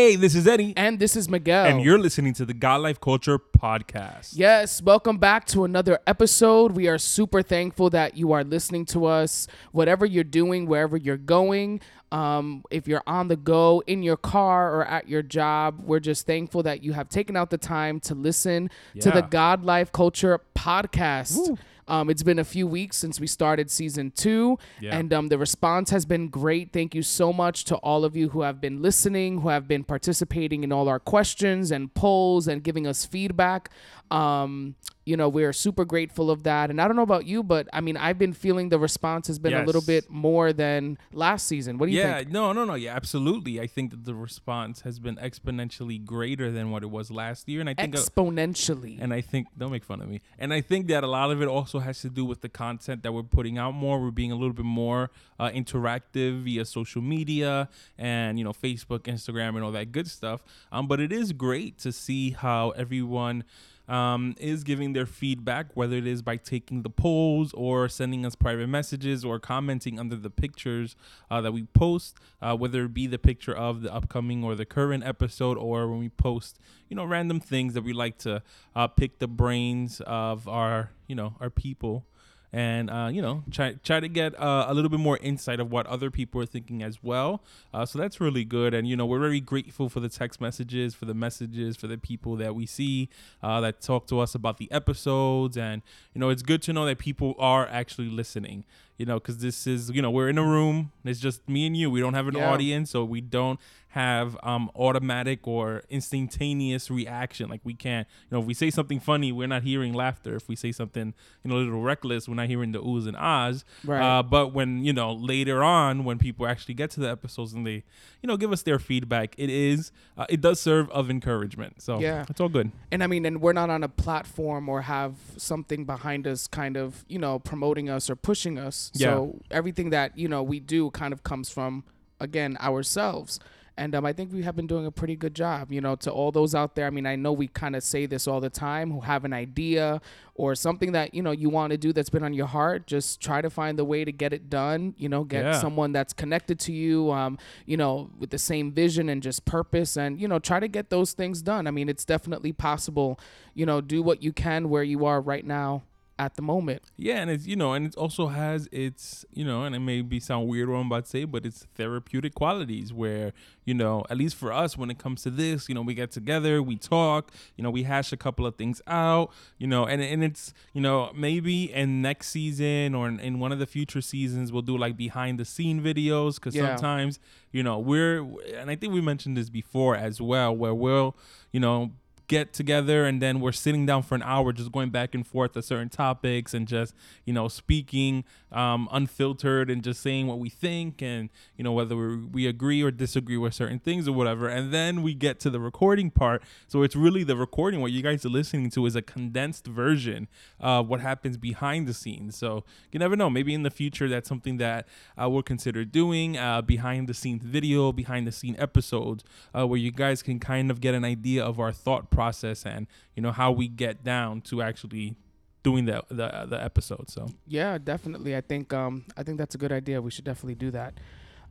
Hey, this is Eddie. And this is Miguel. And you're listening to the God Life Culture Podcast. Yes, welcome back to another episode. We are super thankful that you are listening to us, whatever you're doing, wherever you're going. Um, if you're on the go, in your car, or at your job, we're just thankful that you have taken out the time to listen to the God Life Culture Podcast. Um, it's been a few weeks since we started season two, Yeah. and um, the response has been great. Thank you so much to all of you who have been listening, who have been participating in all our questions and polls and giving us feedback. Um, you know, we're super grateful of that. And I don't know about you, but I mean, I've been feeling the response has been a little bit more than last season. What do you yeah, think? Yeah, no, no, no. Yeah, absolutely. I think that the response has been exponentially greater than what it was last year, and I think. uh, Exponentially. and I think don't make fun of me. And I think that a lot of it also has to do with the content that we're putting out more. We're being a little bit more uh, interactive via social media and you know Facebook, Instagram, and all that good stuff. Um, but it is great to see how everyone. Um, is giving their feedback, whether it is by taking the polls or sending us private messages or commenting under the pictures uh, that we post, uh, whether it be the picture of the upcoming or the current episode, or when we post, you know, random things that we like to uh, pick the brains of our, you know, our people. And uh, you know, try try to get uh, a little bit more insight of what other people are thinking as well. Uh, so that's really good. And you know, we're very grateful for the text messages, for the messages, for the people that we see uh, that talk to us about the episodes. And you know, it's good to know that people are actually listening. You know, because this is you know we're in a room. It's just me and you. We don't have an Yeah. audience, so we don't have um automatic or instantaneous reaction like we can't you know if we say something funny we're not hearing laughter if we say something you know a little reckless we're not hearing the oohs and ahs Right. uh, but when you know later on when people actually get to the episodes and they you know give us their feedback it is uh, it does serve of encouragement so Yeah. it's all good And I mean, and we're not on a platform or have something behind us kind of, you know, promoting us or pushing us. So everything that, you know, we do kind of comes from, again, ourselves. And um, I think we have been doing a pretty good job, you know, to all those out there. I mean, I know we kind of say this all the time who have an idea or something that, you know, you want to do that's been on your heart. Just try to find the way to get it done, you know, get Yeah. someone that's connected to you, um, you know, with the same vision and just purpose and, you know, try to get those things done. I mean, it's definitely possible, you know, do what you can where you are right now at the moment. Yeah, and it's you know, and it also has its you know, and it may be sound weird what I'm about to say, but it's therapeutic qualities where you know, at least for us, when it comes to this, you know, we get together, we talk, you know, we hash a couple of things out, you know, and and it's you know maybe in next season or in, in one of the future seasons we'll do like behind the scene videos because Yeah. sometimes you know we're and I think we mentioned this before as well where we'll you know get together and then we're sitting down for an hour just going back and forth to certain topics and just you know speaking um, unfiltered and just saying what we think and you know whether we we agree or disagree with certain things or whatever. And then we get to the recording part. So it's really the recording. What you guys are listening to is a condensed version of what happens behind the scenes. So you never know. Maybe in the future that's something that uh, we'll consider doing uh, behind the scenes video behind the scene episodes uh, where you guys can kind of get an idea of our thought process and you know how we get down to actually doing the the, the episode so Yeah, definitely. I think um I think that's a good idea. We should definitely do that.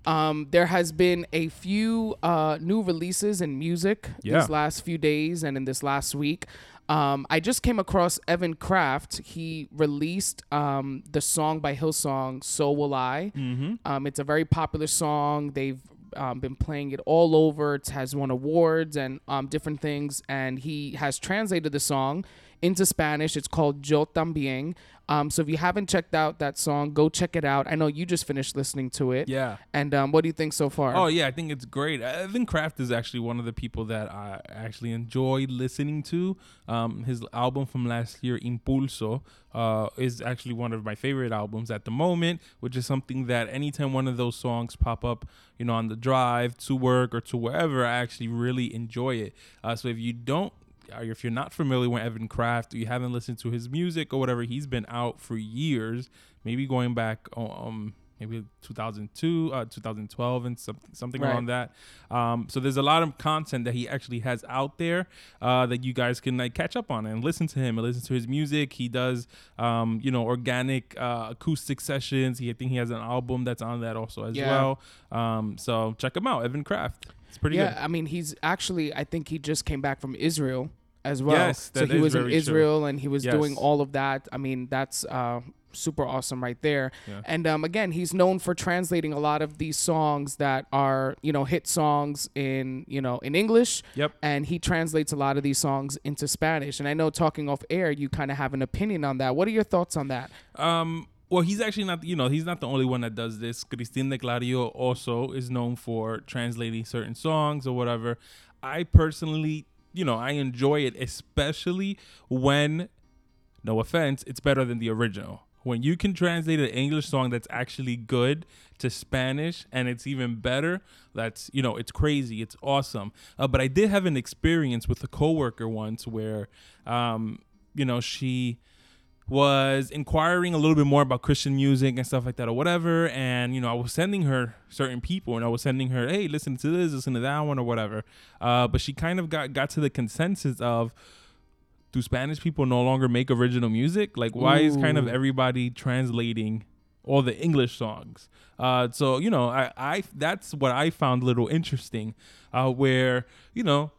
Um, there has been a few uh, new releases in music Yeah. these last few days and in this last week. Um, I just came across Evan Craft. He released um, the song by Hillsong, "So Will I." mm-hmm. Um, it's a very popular song. They've um, been playing it all over. It has won awards and um, different things. And he has translated the song into Spanish. It's called Yo También. Um, so if you haven't checked out that song, go check it out. I know you just finished listening to it. yeah And um, what do you think so far? Oh yeah, I think it's great. Evan Craft is actually one of the people that I actually enjoy listening to. Um, his album from last year, Impulso, uh, is actually one of my favorite albums at the moment. Which is something that anytime one of those songs pop up, you know, on the drive to work or to wherever, I actually really enjoy it. Uh, so if you don't if you're not familiar with Evan Craft, or you haven't listened to his music or whatever, he's been out for years, maybe going back um maybe 2002, uh, 2012, and something something Right. around that. Um, so there's a lot of content that he actually has out there uh, that you guys can like catch up on and listen to him and listen to his music. He does um, you know organic uh, acoustic sessions. He I think he has an album that's on that also as Yeah. well. Um, so check him out, Evan Craft. It's pretty yeah, good. I mean, he's actually. I think he just came back from Israel as well. Yes, so he was in very true. Israel and he was doing all of that. I mean, that's uh, super awesome right there. Yeah. And um, again, he's known for translating a lot of these songs that are you know hit songs in you know in English. Yep. And he translates a lot of these songs into Spanish. And I know talking off air, you kind of have an opinion on that. What are your thoughts on that? Um, well, he's actually not. You know, he's not the only one that does this. Christine D'Clario also is known for translating certain songs or whatever. I personally, you know, I enjoy it, especially when, no offense, it's better than the original. When you can translate an English song that's actually good to Spanish and it's even better, that's you know, it's crazy, it's awesome. Uh, but I did have an experience with a coworker once where, um, you know, she was inquiring a little bit more about Christian music and stuff like that or whatever. And, you know, I was sending her certain people and I was sending her, hey, listen to this, listen to that one or whatever. Uh, but she kind of got, got to the consensus of, do Spanish people no longer make original music? Like, why is kind of everybody translating all the English songs? Uh, so, you know, I, I that's what I found a little interesting, uh, where, you know,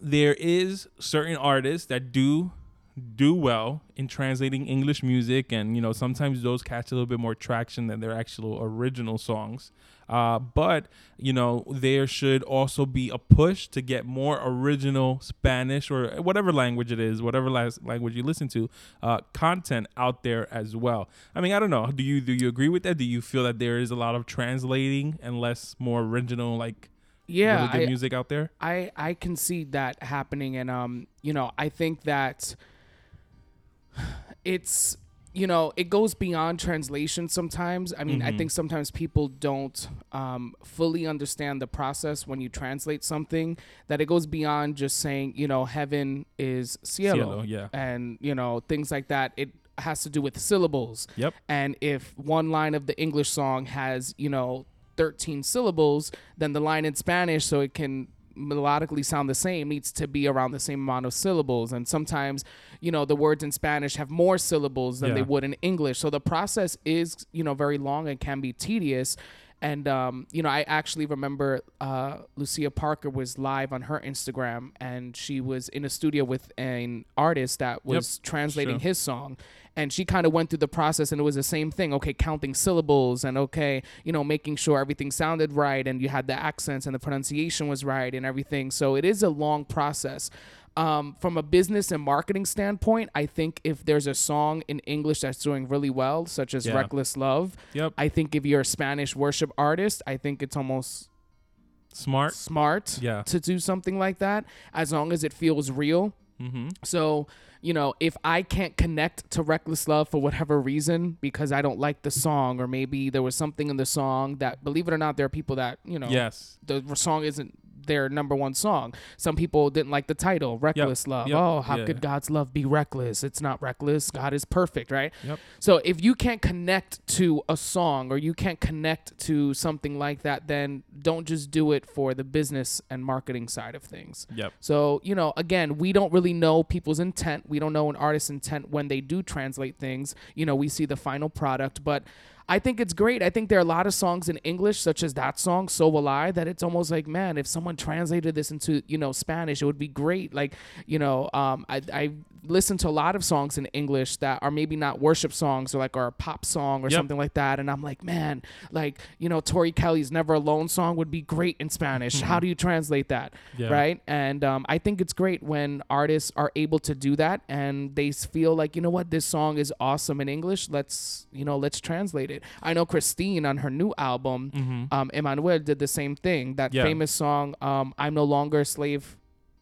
there is certain artists that do do well in translating English music, and you know sometimes those catch a little bit more traction than their actual original songs. Uh, but you know there should also be a push to get more original Spanish or whatever language it is, whatever language you listen to, uh, content out there as well. I mean, I don't know. Do you do you agree with that? Do you feel that there is a lot of translating and less more original like Yeah, really good I, music out there? I I can see that happening, and um, you know, I think that it's you know it goes beyond translation sometimes. I mean, I think sometimes people don't um, fully understand the process when you translate something. That it goes beyond just saying you know heaven is cielo, Cielo, yeah. and you know things like that. It has to do with syllables. Yep. And if one line of the English song has, you know, 13 syllables, then the line in Spanish, so it can melodically sound the same, needs to be around the same amount of syllables. And sometimes, you know, the words in Spanish have more syllables than they would in English. So the process is, you know, very long and can be tedious. And um, you know, I actually remember uh, Lucia Parker was live on her Instagram, and she was in a studio with an artist that was translating sure. his song, and she kind of went through the process, and it was the same thing. Okay, counting syllables, and okay, you know, making sure everything sounded right, and you had the accents and the pronunciation was right, and everything. So it is a long process. Um, from a business and marketing standpoint, I think if there's a song in English that's doing really well, such as Yeah. "Reckless Love," Yep. I think if you're a Spanish worship artist, I think it's almost Smart. smart Yeah. to do something like that as long as it feels real. Mm-hmm. So, you know, if I can't connect to Reckless Love for whatever reason because I don't like the song or maybe there was something in the song that believe it or not there are people that, you know, Yes. the song isn't their number one song. Some people didn't like the title, Reckless Love. Yep. Oh, how Yeah. could God's love be reckless? It's not reckless. God is perfect, right? Yep. So if you can't connect to a song or you can't connect to something like that, then don't just do it for the business and marketing side of things. Yep. So, you know, again, we don't really know people's intent. We don't know an artist's intent when they do translate things. You know, we see the final product, but I think it's great. I think there are a lot of songs in English, such as that song, So Will I, that it's almost like, man, if someone translated this into, you know, Spanish, it would be great. Like, you know, um, I, I listen to a lot of songs in English that are maybe not worship songs or like or a pop song or Yep. something like that. And I'm like, man, like, you know, Tori Kelly's Never Alone song would be great in Spanish. How do you translate that? Yeah. Right. And um, I think it's great when artists are able to do that and they feel like, you know what, this song is awesome in English. Let's, you know, let's translate it. I know Christine on her new album, um, Emmanuel did the same thing. That Mm-hmm. Yeah. famous song, um, I'm No Longer a Slave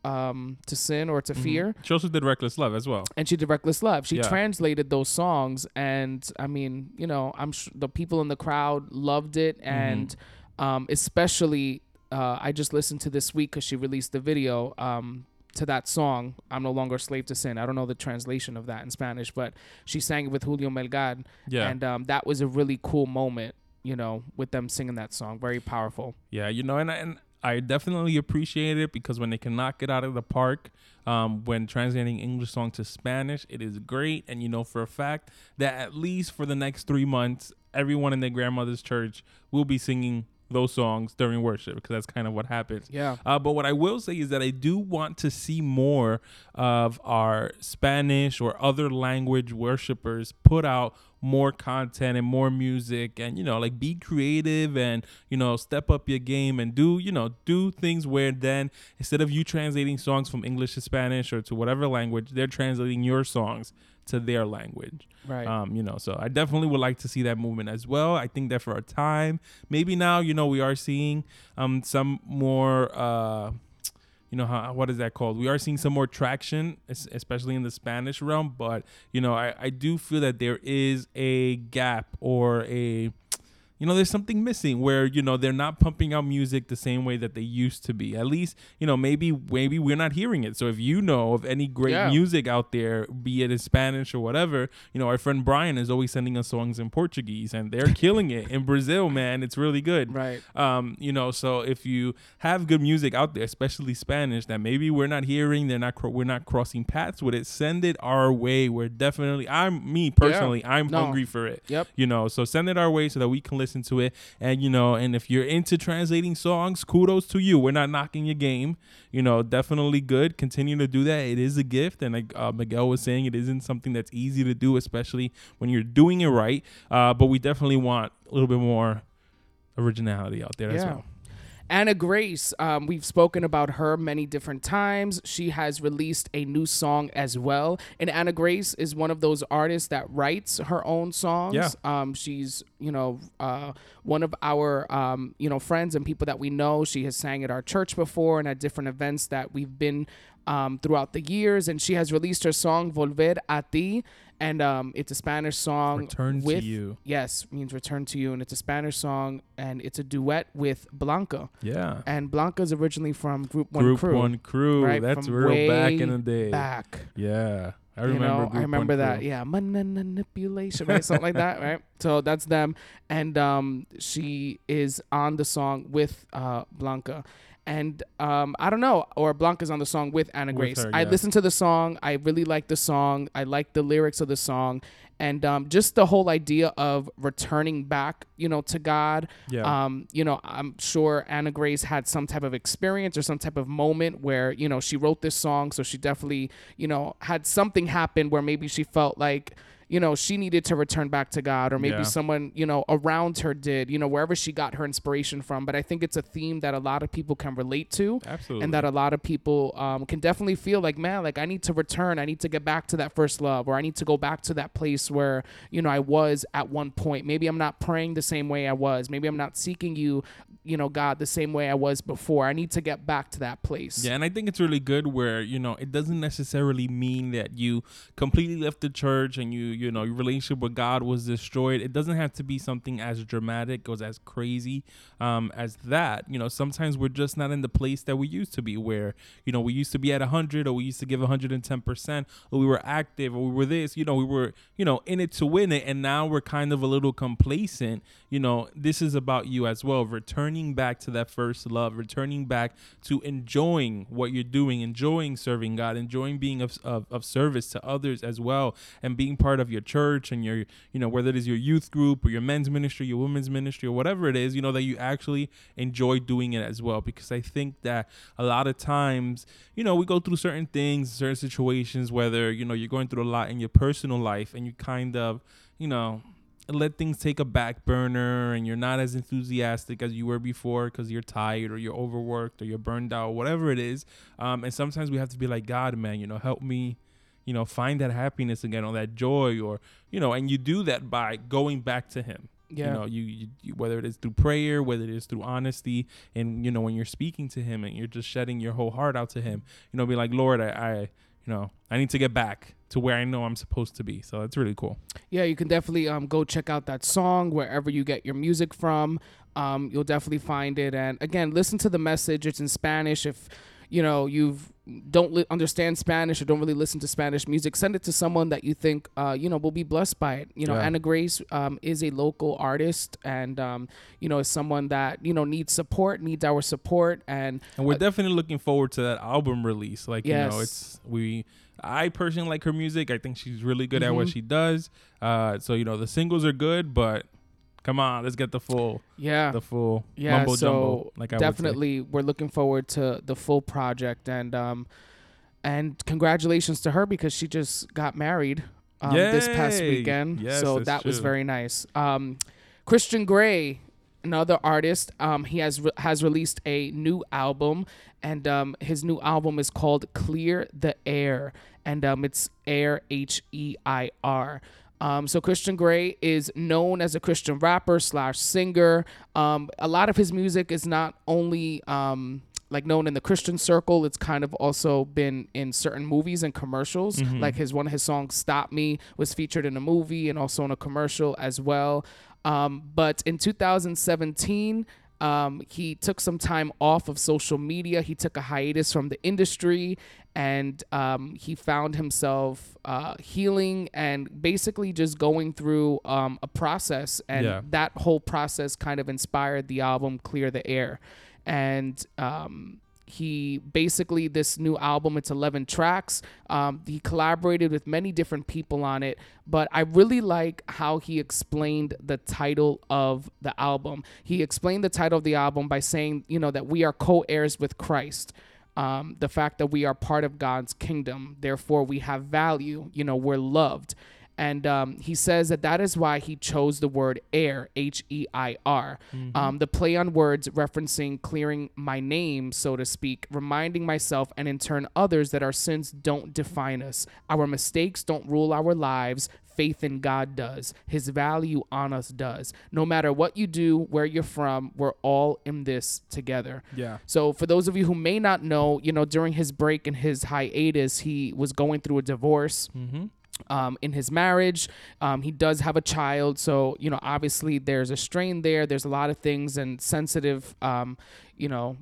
um, to Sin or to Fear She also did Reckless Love as well. and she did Reckless Love. She Yeah. translated those songs, and I mean, you know, I'm sure the people in the crowd loved it, Mm-hmm. and um, especially uh, I just listened to this week because she released the video um, to that song. I'm no longer slave to sin. I don't know the translation of that in Spanish, but she sang it with Julio Melgar, Yeah. and um, that was a really cool moment. You know, with them singing that song, very powerful. Yeah, you know, and and I definitely appreciate it because when they can knock it out of the park, um, when translating English song to Spanish, it is great. And you know for a fact that at least for the next three months, everyone in their grandmother's church will be singing those songs during worship because that's kind of what happens. Yeah. Uh, but what I will say is that I do want to see more of our Spanish or other language worshipers put out more content and more music and you know like be creative and you know step up your game and do you know do things where then instead of you translating songs from English to Spanish or to whatever language they're translating your songs to their language. Right. Um, you know, so I definitely would like to see that movement as well. I think that for a time, maybe now, you know, we are seeing um some more uh you know how what is that called? We are seeing some more traction, especially in the Spanish realm. But you know, I, I do feel that there is a gap or a you know, there's something missing where, you know, they're not pumping out music the same way that they used to be. At least, you know, maybe maybe we're not hearing it. So if you know of any great yeah. music out there, be it in Spanish or whatever, you know, our friend Brian is always sending us songs in Portuguese and they're killing it. In Brazil, man, it's really good. Right. Um, you know, so if you have good music out there, especially Spanish that maybe we're not hearing, they're not we're not crossing paths with it, send it our way. We're definitely I'm me personally, yeah. I'm no. hungry for it. Yep. You know, so send it our way so that we can listen listen to it. And you know, and if you're into translating songs, kudos to you. We're not knocking your game. You know, definitely good. Continue to do that. It is a gift, and like uh, Miguel was saying, it isn't something that's easy to do, especially when you're doing it right. Uh, but we definitely want a little bit more originality out there yeah. as well. Anna Grace, um, we've spoken about her many different times. She has released a new song as well. And Anna Grace is one of those artists that writes her own songs. Yeah. Um, she's, you know, uh, one of our, um, you know, friends and people that we know. She has sang at our church before and at different events that we've been um, throughout the years. And she has released her song Volver a ti and um, it's a Spanish song. Return with, to you. Yes, means return to you, and it's a Spanish song, and it's a duet with Blanca. Yeah. And Blanca's originally from Group One Group Crew. Group One Crew. Right? That's from real back in the day. Back. Yeah. I remember. You know, I remember that. Crew. Yeah, manipulation, right? Something like that, right? So that's them, and um, she is on the song with uh, Blanca, and um, I don't know, or Blanca's on the song with Anna Grace. Her, yeah. I listened to the song. I really like the song. I like the lyrics of the song, and um, just the whole idea of returning back, you know, to God. Yeah. Um, you know, I'm sure Anna Grace had some type of experience or some type of moment where you know she wrote this song, so she definitely you know had something happen where maybe she felt like you know, she needed to return back to God, or maybe yeah. someone, you know, around her did, you know, wherever she got her inspiration from. But I think it's a theme that a lot of people can relate to. Absolutely. And that a lot of people um, can definitely feel like, man, like I need to return. I need to get back to that first love, or I need to go back to that place where, you know, I was at one point. Maybe I'm not praying the same way I was. Maybe I'm not seeking you, you know, God the same way I was before. I need to get back to that place. Yeah. And I think it's really good where, you know, it doesn't necessarily mean that you completely left the church and you, you know your relationship with God was destroyed. It doesn't have to be something as dramatic or as crazy um, as that. You know, sometimes we're just not in the place that we used to be, where you know we used to be at hundred or we used to give hundred and ten percent, or we were active, or we were this. You know, we were you know in it to win it, and now we're kind of a little complacent. You know, this is about you as well, returning back to that first love, returning back to enjoying what you're doing, enjoying serving God, enjoying being of, of, of service to others as well, and being part of your church and your, you know, whether it is your youth group or your men's ministry, your women's ministry, or whatever it is, you know, that you actually enjoy doing it as well. Because I think that a lot of times, you know, we go through certain things, certain situations, whether, you know, you're going through a lot in your personal life and you kind of, you know, let things take a back burner and you're not as enthusiastic as you were before because you're tired or you're overworked or you're burned out, whatever it is. Um, and sometimes we have to be like, God, man, you know, help me you know, find that happiness again or that joy or, you know, and you do that by going back to him. Yeah. You know, you, you, you, whether it is through prayer, whether it is through honesty, and you know when you're speaking to him and you're just shedding your whole heart out to him, you know, be like, Lord, I, I you know, I need to get back to where I know I'm supposed to be. So that's really cool. Yeah, you can definitely um go check out that song wherever you get your music from. Um, you'll definitely find it. And again, listen to the message. It's in Spanish. If you know you've don't li- understand Spanish or don't really listen to Spanish music, send it to someone that you think uh, you know will be blessed by it. You know, yeah. Anna Grace um, is a local artist, and um, you know is someone that you know needs support, needs our support, and and we're uh, definitely looking forward to that album release. Like yes. you know, it's we. I personally like her music. I think she's really good mm-hmm. at what mm-hmm. she does. Uh, so you know the singles are good, but Come on, let's get the full. Yeah. The full. Yeah. Mumbo so jumbo, like I definitely, we're looking forward to the full project, and um, and congratulations to her because she just got married um, this past weekend. Yes, so that was very nice. Um, Christian Grey, another artist, um, he has re- has released a new album, and um, his new album is called Clear the Air, and um, it's Air H E I R. Um, so Christian Grey is known as a Christian rapper slash singer. Um, a lot of his music is not only um, like known in the Christian circle. It's kind of also been in certain movies and commercials. Like his one of his songs, "Stop Me," was featured in a movie and also in a commercial as well. Um, but in 2017, um, he took some time off of social media. He took a hiatus from the industry, and um, he found himself uh, healing and basically just going through um, a process. And Yeah. that whole process kind of inspired the album "Clear the Air." and um, he basically this new album it's 11 tracks. Um, he collaborated with many different people on it but i really like how he explained the title of the album. He explained the title of the album by saying you know that we are co-heirs with christ. Um, the fact that we are part of god's kingdom therefore we have value you know we're loved and um, he says that that is why he chose the word air, H E I R. Um, the play on words referencing clearing my name, so to speak, reminding myself and in turn others that our sins don't define us. Our mistakes don't rule our lives. Faith in God does. His value on us does. No matter what you do, where you're from, we're all in this together. Yeah. So for those of you who may not know, you know, during his break and his hiatus, he was going through a divorce. Um, in his marriage, um, he does have a child, so you know obviously there's a strain there. There's a lot of things and sensitive, um, you know,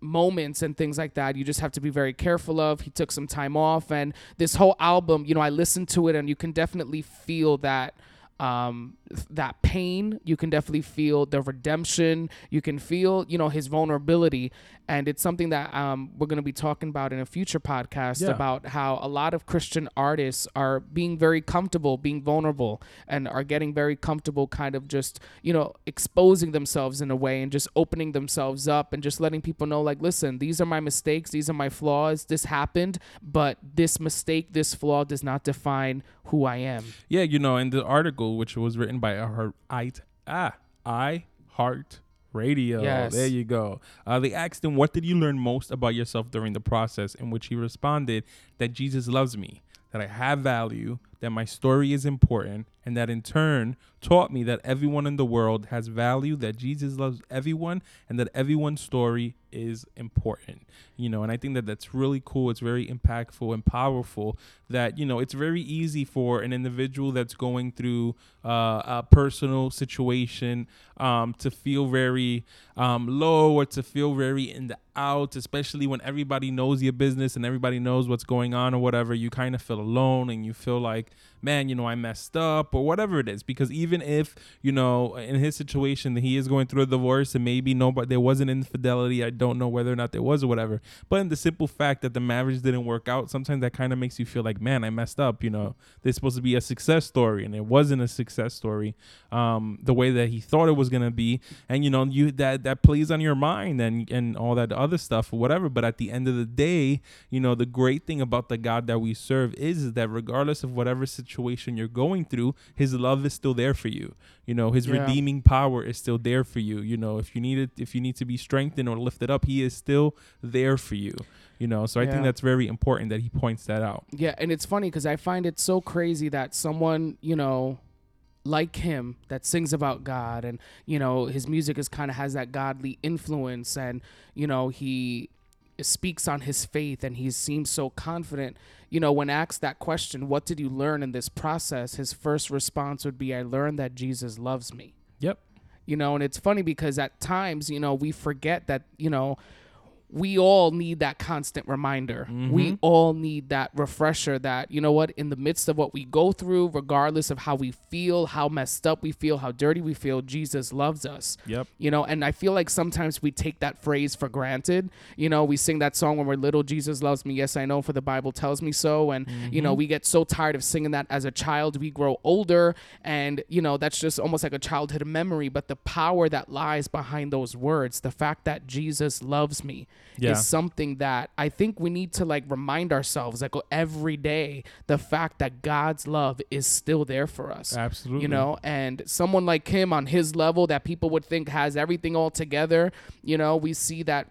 moments and things like that. You just have to be very careful of. He took some time off, and this whole album, you know, I listened to it, and you can definitely feel that um that pain you can definitely feel the redemption. You can feel you know his vulnerability. And it's something that um we're going to be talking about in a future podcast Yeah. about how a lot of christian artists are being very comfortable being vulnerable and are getting very comfortable kind of just you know exposing themselves in a way and just opening themselves up and just letting people know like listen these are my mistakes. These are my flaws. This happened but this mistake this flaw does not define who i am Yeah, you know, in the article which was written by her I ah I Heart Radio. Yes. There you go. Uh, they asked him, "What did you learn most about yourself during the process?" In which he responded, "That Jesus loves me, that I have value, that my story is important, and that in turn taught me that everyone in the world has value, that Jesus loves everyone, and that everyone's story is important." You know, and I think that that's really cool. It's very impactful and powerful. That you know, it's very easy for an individual that's going through uh, a personal situation um, to feel very um, low or to feel very in the out, especially when everybody knows your business and everybody knows what's going on or whatever. You kind of feel alone and you feel like, man, you know, I messed up or whatever it is. Because even if you know, in his situation, he is going through a divorce and maybe nobody there wasn't infidelity. I don't know whether or not there was or whatever. But in the simple fact that the marriage didn't work out, sometimes that kind of makes you feel like, man, I messed up. You know, there's supposed to be a success story, and it wasn't a success story um, the way that he thought it was gonna be. And you know, you that that plays on your mind and and all that other stuff or whatever. But at the end of the day, you know, the great thing about the God that we serve is, is that regardless of whatever situation you're going through, His love is still there for you. You know, His Yeah. redeeming power is still there for you. You know, if you need it, if you need to be strengthened or lifted up, He is still there for you. You know, so I think that's very important that He points that out. Yeah, and it's funny because I find it so crazy that someone, you know, like him that sings about God and, you know, his music is kind of has that godly influence and, you know, he speaks on his faith and he seems so confident. You know, when asked that question, what did you learn in this process? His first response would be, I learned that Jesus loves me Yep. you know and it's funny because at times you know we forget that you know we all need that constant reminder. Mm-hmm. We all need that refresher that, you know what, in the midst of what we go through, regardless of how we feel, how messed up we feel, how dirty we feel, Jesus loves us. Yep. You know, and I feel like sometimes we take that phrase for granted. You know, we sing that song when we're little, Jesus loves me. Yes, I know, for the Bible tells me so. And, Mm-hmm. you know, we get so tired of singing that as a child. We grow older, and, you know, that's just almost like a childhood memory. But the power that lies behind those words, the fact that Jesus loves me, Yeah. is something that I think we need to like remind ourselves like every day the fact that God's love is still there for us. Absolutely. You know, and someone like him on his level that people would think has everything all together, you know, we see that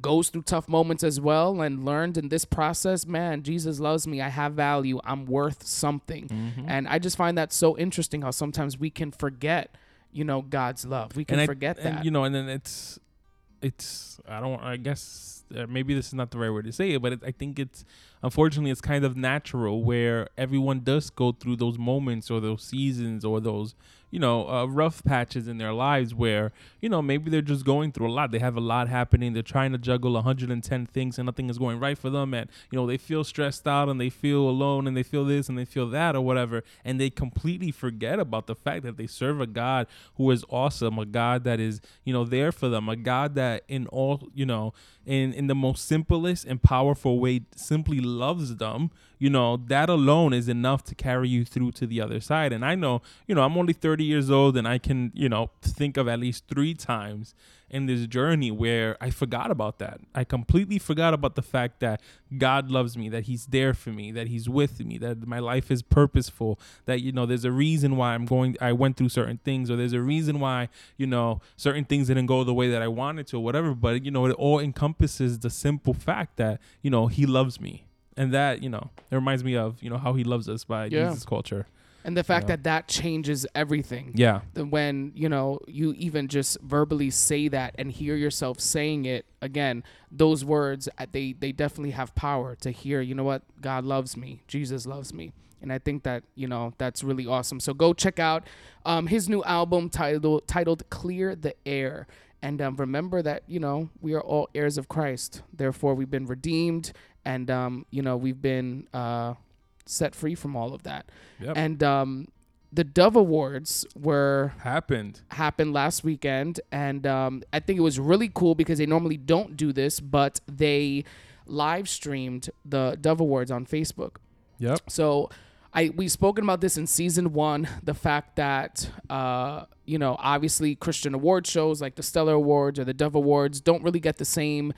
goes through tough moments as well and learned in this process, man, Jesus loves me. I have value. I'm worth something. Mm-hmm. And I just find that so interesting how sometimes we can forget, you know, God's love. We can and I- forget and, that. you know, and then it's it's I don't I guess uh, maybe this is not the right way to say it, but it, I think it's unfortunately it's kind of natural where everyone does go through those moments or those seasons or those you know uh, rough patches in their lives where you know maybe they're just going through a lot. They have a lot happening. They're trying to juggle 110 things and nothing is going right for them, and you know they feel stressed out and they feel alone and they feel this and they feel that or whatever, and they completely forget about the fact that they serve a God who is awesome, a God that is you know there for them, a God that in all you know in in the most simplest and powerful way simply loves them you know that alone is enough to carry you through to the other side. And i know you know i'm only 30 years old and i can you know think of at least three times in this journey where i forgot about that. I completely forgot about the fact that god loves me that he's there for me that he's with me that my life is purposeful that you know there's a reason why i'm going i went through certain things or there's a reason why you know certain things didn't go the way that i wanted to or whatever. But you know it all encompasses the simple fact that you know he loves me and that you know it reminds me of you know how he loves us by Yeah. jesus culture. And the fact Yeah. that that changes everything. yeah. The- when you know you even just verbally say that and hear yourself saying it again those words uh, they they definitely have power to hear you know what? God loves me. Jesus loves me. And i think that you know that's really awesome. So go check out um, his new album titled titled clear the air. And um, remember that you know we are all heirs of christ. Therefore we've been redeemed and um, you know we've been uh, set free from all of that yep. and um, the Dove Awards were happened happened last weekend, and um, I think it was really cool because they normally don't do this, but they live streamed the Dove Awards on Facebook. yep So I we've spoken about this in season one, the fact that uh, you know, obviously Christian award shows like the Stellar Awards or the Dove Awards don't really get the same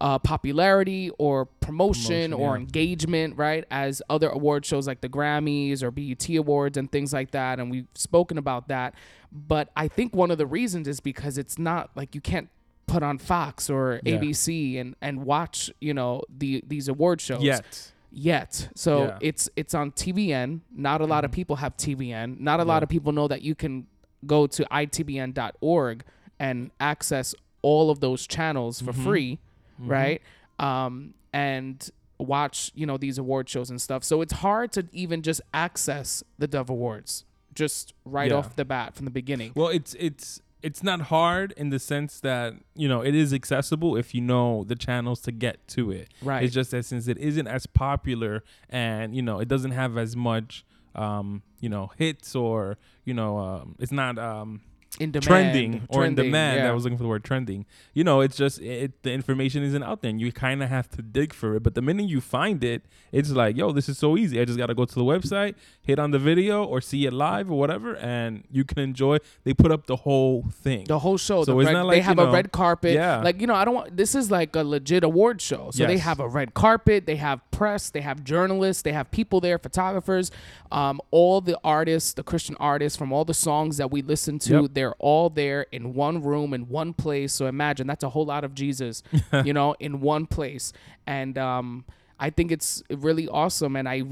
uh, popularity or promotion, Promotion, or yeah. engagement, right, as other award shows like the Grammys or BET Awards and things like that. And we've spoken about that. But I think one of the reasons is because it's not like you can't put on Fox or Yeah. ABC and, and watch, you know, the these award shows yet yet. So Yeah. Mm-hmm. it's it's on TBN. Not a lot of people have TBN. Not a lot of people know that you can go to itbn.org and access all of those channels for Mhm. free, Mhm. right? Um, and watch you know these award shows and stuff. So it's hard to even just access the Dove Awards just right Yeah. off the bat from the beginning. Well, it's it's it's not hard in the sense that you know it is accessible if you know the channels to get to it. right. It's just that since it isn't as popular and you know it doesn't have as much um, you know hits or you know um, it's not um, in demand, trending or in demand. yeah. I was looking for the word trending. You know, it's just it, the information isn't out there, and you kind of have to dig for it. But the minute you find it, it's like, yo, this is so easy. I just got to go to the website, hit on the video, or see it live or whatever, and you can enjoy. They put up the whole thing. The whole show. So it's red- not they have you a red carpet. Yeah. Like you know, I don't want. This is like a legit award show. So they have a red carpet. They have press. They have journalists. They have people there, photographers. Um, all the artists, the Christian artists from all the songs that we listen to, Yep. they're all there in one room in one place. So imagine that's a whole lot of Jesus, you know, in one place. And um, I think it's really awesome. And I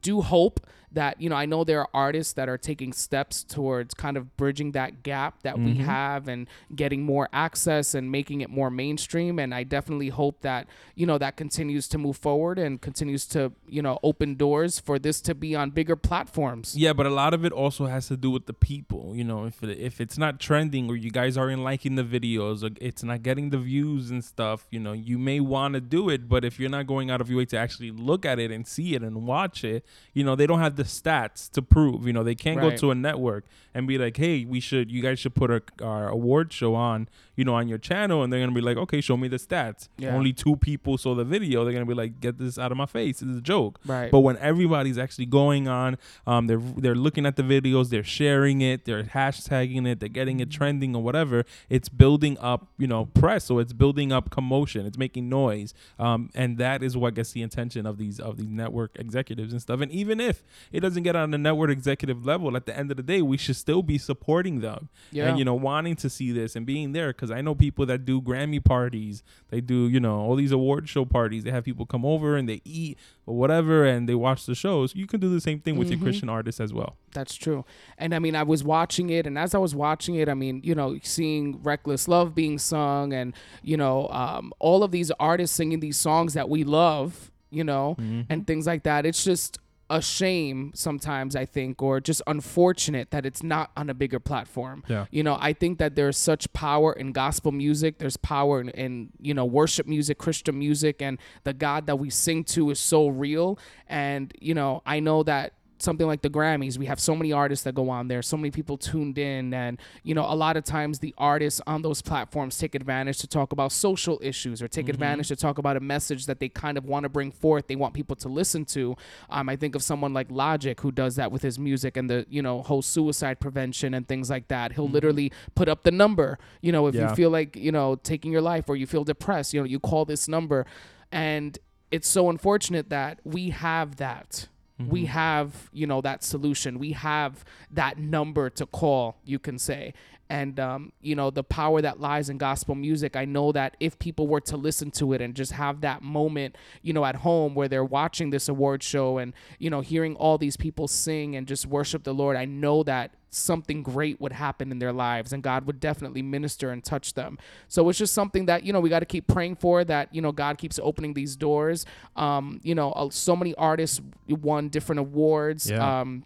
do hope that you know I know there are artists that are taking steps towards kind of bridging that gap that mm-hmm. we have and getting more access and making it more mainstream and I definitely hope that you know that continues to move forward and continues to you know open doors for this to be on bigger platforms. Yeah, but a lot of it also has to do with the people, you know, if it, if it's not trending or you guys aren't liking the videos or it's not getting the views and stuff, you know, you may want to do it, but if you're not going out of your way to actually look at it and see it and watch it, you know, they don't have the stats to prove. You know, they can't right. go to a network and be like, "Hey, we should, you guys should put our, our award show on, you know, on your channel," and they're gonna be like, "Okay, show me the stats." Yeah. Only two people saw the video. They're gonna be like, "Get this out of my face! This is a joke." Right. But when everybody's actually going on, um, they're they're looking at the videos, they're sharing it, they're hashtagging it, they're getting it trending or whatever. It's building up, you know, press. So it's building up commotion. It's making noise, um, and that is what gets the attention of these of these network executives and stuff. And even if it doesn't get on the network executive level, at the end of the day, we should still be supporting them. Yeah. And, you know, wanting to see this and being there. Cause I know people that do Grammy parties, they do, you know, all these award show parties. They have people come over and they eat or whatever and they watch the shows. You can do the same thing with mm-hmm. your Christian artists as well. That's true. And I mean, I was watching it, and as I was watching it, I mean, you know, seeing Reckless Love being sung and, you know, um, all of these artists singing these songs that we love, you know, mm-hmm. and things like that. It's just, a shame sometimes I think or just unfortunate that it's not on a bigger platform. Yeah. You know, I think that there's such power in gospel music, there's power in, in you know worship music, Christian music and the God that we sing to is so real and you know, I know that something like the Grammys, we have so many artists that go on there, so many people tuned in, and you know, a lot of times the artists on those platforms take advantage to talk about social issues or take mm-hmm. advantage to talk about a message that they kind of want to bring forth. They want people to listen to. Um, I think of someone like Logic who does that with his music and the you know whole suicide prevention and things like that. He'll mm-hmm. literally put up the number. You know, if yeah. you feel like you know taking your life or you feel depressed, you know, you call this number, and it's so unfortunate that we have that Mm-hmm. We have, you know, that solution. We have that number to call, you can say. And, um, you know, the power that lies in gospel music. I know that if people were to listen to it and just have that moment, you know, at home where they're watching this award show and, you know, hearing all these people sing and just worship the Lord, I know that something great would happen in their lives and God would definitely minister and touch them. So it's just something that, you know, we got to keep praying for that, you know, God keeps opening these doors. Um, you know, so many artists won different awards. Yeah. Um,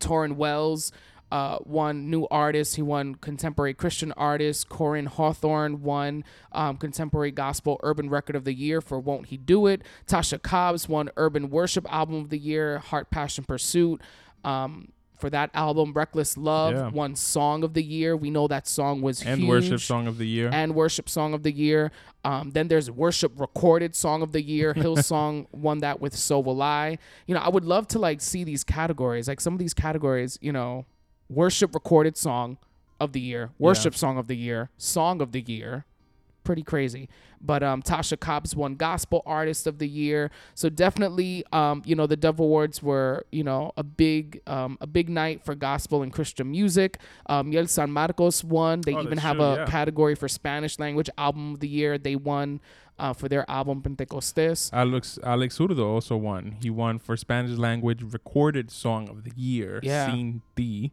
Tauren Wells uh, won new artist. He won contemporary Christian artist. Koryn Hawthorne won um, contemporary gospel urban record of the year for Won't He Do It. Tasha Cobbs won urban worship album of the year. Heart Passion Pursuit. Um, for that album, Reckless Love yeah. won Song of the Year. We know that song was and huge. Worship Song of the Year and Worship Song of the Year. Um, then there's Worship Recorded Song of the Year. Hillsong won that with So Will I. You know, I would love to like see these categories. Like some of these categories, you know, Worship Recorded Song of the Year, Worship yeah. Song of the Year, Song of the Year, pretty crazy. But um, Tasha Cobbs won Gospel Artist of the Year. So definitely, um, you know, the Dove Awards were, you know, a big, um, a big night for gospel and Christian music. Um, Miel San Marcos won. They oh, even have true, a yeah. category for Spanish language album of the year. They won. Uh, for their album Pentecostés. Alex Alex Zurdo also won. He won for Spanish language recorded song of the year. Yeah. Scene B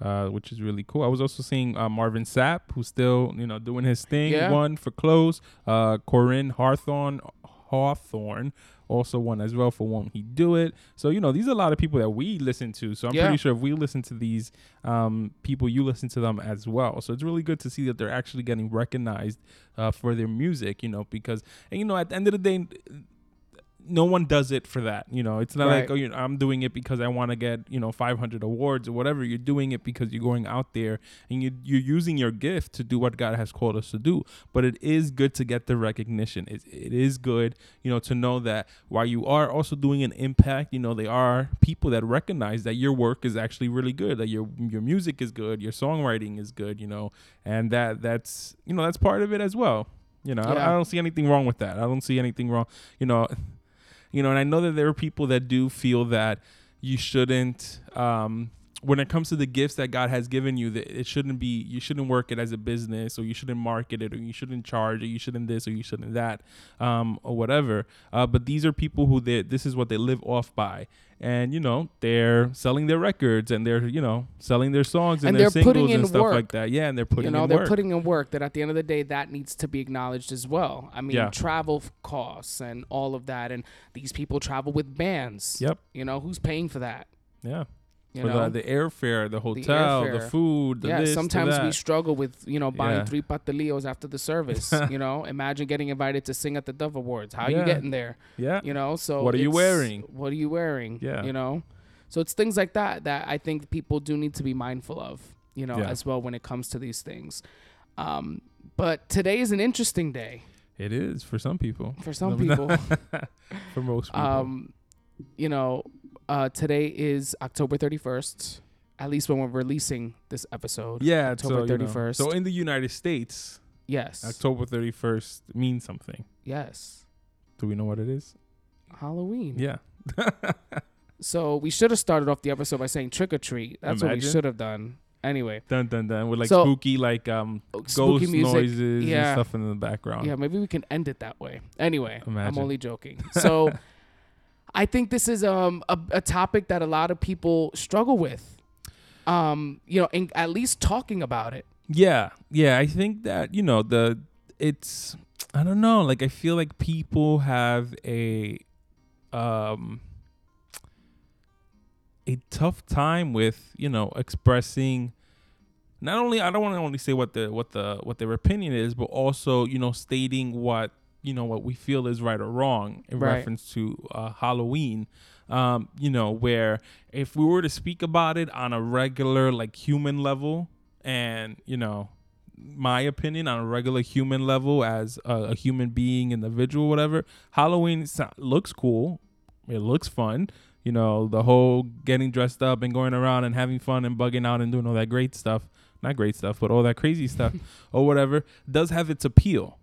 uh, which is really cool. I was also seeing uh, Marvin Sapp, who's still you know doing his thing. Yeah. Won for close. Uh, Koryn Hawthorne, Hawthorne also won as well for Won't He Do It. So you know these are a lot of people that we listen to. So I'm yeah. pretty sure if we listen to these um, people, you listen to them as well. So it's really good to see that they're actually getting recognized uh, for their music. You know because and you know at the end of the day no one does it for that. You know, it's not right. like oh, you know, I'm doing it because I want to get you know 500 awards or whatever. You're doing it because you're going out there and you you're using your gift to do what God has called us to do. But it is good to get the recognition. It, it is good, you know, to know that while you are also doing an impact, you know, there are people that recognize that your work is actually really good, that your your music is good, your songwriting is good, you know, and that that's you know that's part of it as well. You know, yeah. I, I don't see anything wrong with that. I don't see anything wrong. You know you know, and I know that there are people that do feel that you shouldn't um, when it comes to the gifts that God has given you, that it shouldn't be you shouldn't work it as a business, or you shouldn't market it, or you shouldn't charge, or you shouldn't this, or you shouldn't that, um, or whatever. Uh, but these are people who they this is what they live off by, and you know they're selling their records and they're you know selling their songs and, And their singles and stuff work. like that. Yeah, and they're putting in work. you know they're work. putting in work that at the end of the day that needs to be acknowledged as well i mean Yeah. travel costs and all of that and these people travel with bands Yep. you know who's paying for that yeah, you for know the, the airfare, the hotel, the, airfare. food, the yeah this, the sometimes we struggle with you know buying Yeah. three patelillos after the service you know imagine getting invited to sing at the dove awards how Yeah. you getting there yeah, you know so What are you wearing? what are you wearing Yeah. you know so it's things like that that i think people do need to be mindful of you know Yeah. as well when it comes to these things um but today is an interesting day it is for some people. for some people for most people. um you know uh today is october 31st at least when we're releasing this episode yeah, October so, you know, 31st. So in the United States, yes October 31st means something. yes Do we know what it is? halloween Yeah. So we should have started off the episode by saying trick or treat. That's what we should have done. Anyway, dun dun dun with like So- spooky like um spooky ghost music. noises yeah. and stuff in the background. Yeah, maybe we can end it that way. Anyway, I'm only joking. So I think this is um a, a topic that a lot of people struggle with. Um, you know, at least talking about it. Yeah, yeah. I think that you know the it's I don't know. Like I feel like people have a um a tough time with you know expressing. Not only I don't want to only say what the what the what their opinion is, but also you know stating what you know what we feel is right or wrong in Right. reference to uh, Halloween. Um, you know, where if we were to speak about it on a regular like human level, and you know my opinion on a regular human level as a, a human being individual whatever halloween so- looks cool it looks fun you know the whole getting dressed up and going around and having fun and bugging out and doing all that great stuff not great stuff but all that crazy stuff or whatever does have its appeal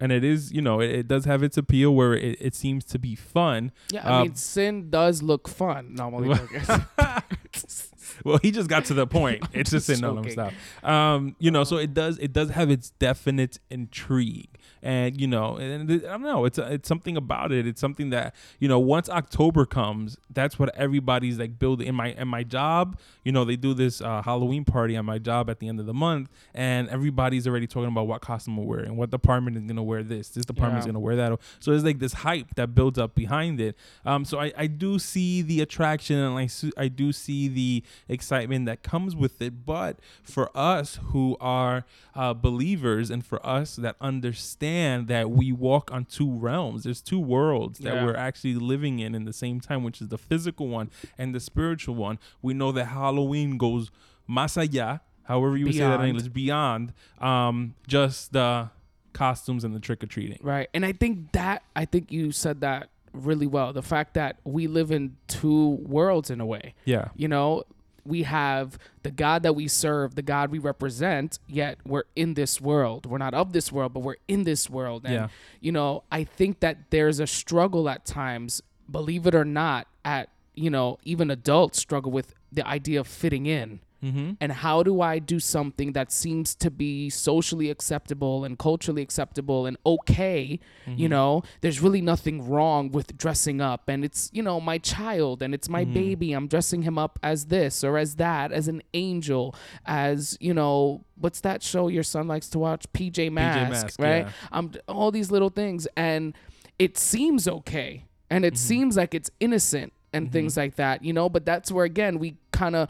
and it is you know it, it does have its appeal where it, it seems to be fun. Yeah, I Um, mean, sin does look fun. No, I'm only joking. well he just got to the point. It's just in no stop. Um you know so it does it does have its definite intrigue and you know and i don't know it's it's something about it. It's something that you know once october comes that's what everybody's like building. In my in my job you know they do this uh, halloween party on my job at the end of the month and everybody's already talking about what costume we're wearing what department is going to wear this this department's Yeah. going to wear that. So there's like this hype that builds up behind it. Um so i i do see the attraction and i su- i do see the excitement that comes with it. But for us who are uh, believers and for us that understand that we walk on two realms there's two worlds that Yeah. we're actually living in in the same time which is the physical one and the spiritual one we know that halloween goes más allá however you would say that in english beyond um just the costumes and the trick-or-treating Right. And I think that I think you said that really well. The fact that we live in two worlds in a way. yeah You know, we have the God that we serve, the God we represent, yet we're in this world. We're not of this world, but we're in this world. And Yeah. you know, I think that there's a struggle at times, believe it or not, at you know, even adults struggle with the idea of fitting in. Mm-hmm. and how do I do something that seems to be socially acceptable and culturally acceptable and okay? Mm-hmm. You know, there's really nothing wrong with dressing up, and it's you know my child and it's my Mm-hmm. baby. I'm dressing him up as this or as that, as an angel, as you know, what's that show your son likes to watch? PJ Masks, Masks, right? yeah. Um, all these little things, and it seems okay, and Mm-hmm. it seems like it's innocent and things like that, you know. But that's where again we kind of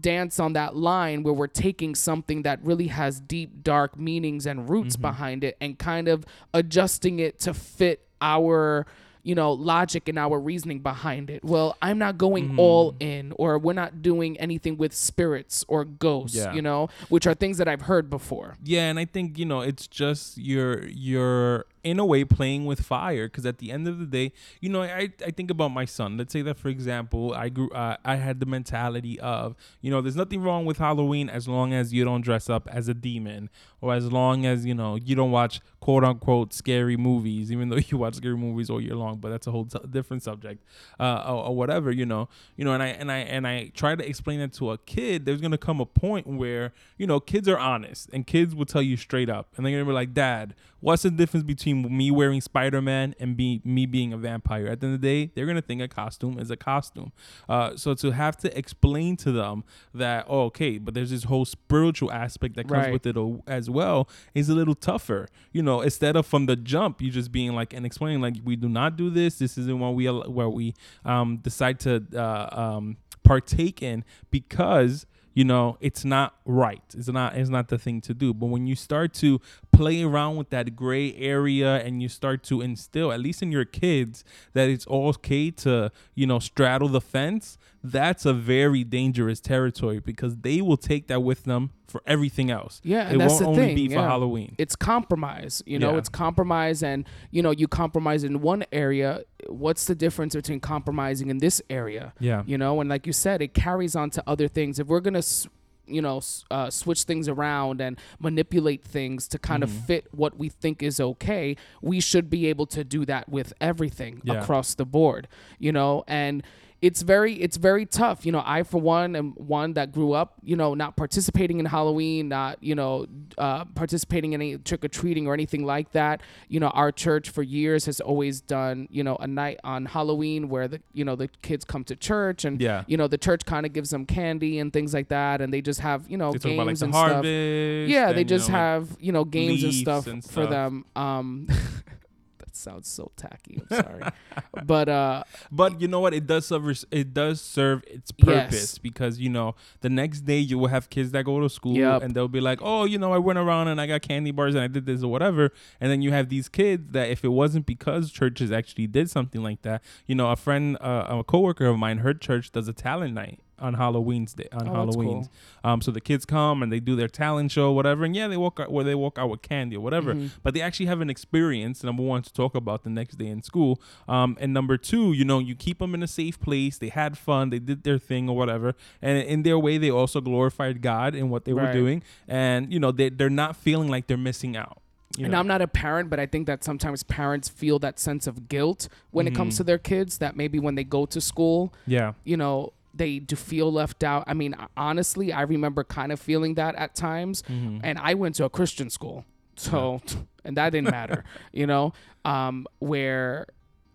dance on that line where we're taking something that really has deep dark meanings and roots Mm-hmm. behind it and kind of adjusting it to fit our you know logic and our reasoning behind it well i'm not going Mm-hmm. all in or we're not doing anything with spirits or ghosts Yeah. you know which are things that i've heard before Yeah, and I think you know it's just your your in a way playing with fire because at the end of the day you know I, I think about my son. Let's say that for example i grew uh, i had the mentality of you know there's nothing wrong with halloween as long as you don't dress up as a demon or as long as you know you don't watch quote unquote scary movies even though you watch scary movies all year long but that's a whole t- different subject uh, or, or whatever you know. You know and i and i and i try to explain that to a kid there's gonna come a point where you know kids are honest and kids will tell you straight up and they're gonna be like dad what's the difference between me wearing Spider-Man and be me being a vampire? At the end of the day, they're gonna think a costume is a costume. Uh, so to have to explain to them that, oh, okay, but there's this whole spiritual aspect that comes Right. with it as well is a little tougher. You know, instead of from the jump, you just being like and explaining like we do not do this. This isn't what we where we um, decide to uh, um, partake in because you know it's not right. It's not it's not the thing to do. But when you start to play around with that gray area and you start to instill at least in your kids that it's okay to you know straddle the fence that's a very dangerous territory because they will take that with them for everything else Yeah, and it that's won't only thing, be for yeah. halloween it's compromise you know Yeah. it's compromise and you know you compromise in one area what's the difference between compromising in this area yeah you know and like you said it carries on to other things if we're gonna s- you know uh, switch things around and manipulate things to kind of Mm-hmm. fit what we think is okay we should be able to do that with everything Yeah. across the board you know and it's very it's very tough. You know i for one am one that grew up you know not participating in halloween not you know uh, participating in any trick-or-treating or anything like that. You know our church for years has always done you know a night on halloween where the you know the kids come to church and Yeah. you know the church kind of gives them candy and things like that and they just have you know they games about like and stuff. yeah they and, you just know, have you know games and stuff and for them. Um that sounds so tacky i'm sorry but uh But you know what? It does serve. It does serve its Yes. purpose because you know the next day you will have kids that go to school Yep. and they'll be like, "Oh, you know, I went around and I got candy bars and I did this or whatever." And then you have these kids that if it wasn't because churches actually did something like that, you know, a friend, uh, a coworker of mine, her church does a talent night on Halloween's day on Oh, Halloween's. cool. Um, so the kids come and they do their talent show, whatever, and yeah, they walk out where they walk out with candy or whatever. Mhm. But they actually have an experience. Number one, to talk about the next day in school. Um, and number two, you know, you keep them in a safe place. They had fun. They did their thing or whatever. And in their way, they also glorified God in what they were doing. And you know, they they're not feeling like they're missing out. You and know? I'm not a parent, but I think that sometimes parents feel that sense of guilt when it comes Mhm. to their kids. That maybe when they go to school, yeah. you know, they do feel left out. I mean, honestly, I remember kind of feeling that at times. Mhm. And I went to a Christian school, so and that didn't matter, you know, um, where.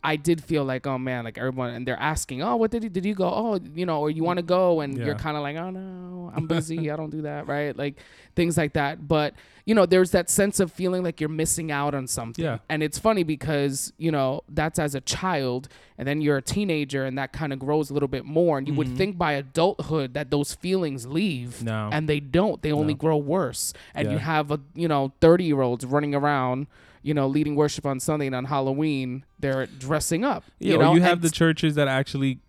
I did feel like, oh man, like everyone, and they're asking, oh, what did you did you go? Oh, you know, or you want to go, and Yeah. you're kind of like, oh no, I'm busy, I don't do that, right? Like things like that. But you know, there's that sense of feeling like you're missing out on something. Yeah. And it's funny because, you know, that's as a child and then you're a teenager and that kind of grows a little bit more. And you would Mhm. think by adulthood that those feelings leave. No. And they don't. They only No. grow worse. And you have a you know, thirty year olds running around, you know, leading worship on Sunday and on Halloween, they're dressing up. Yeah, you know, you have and the churches that actually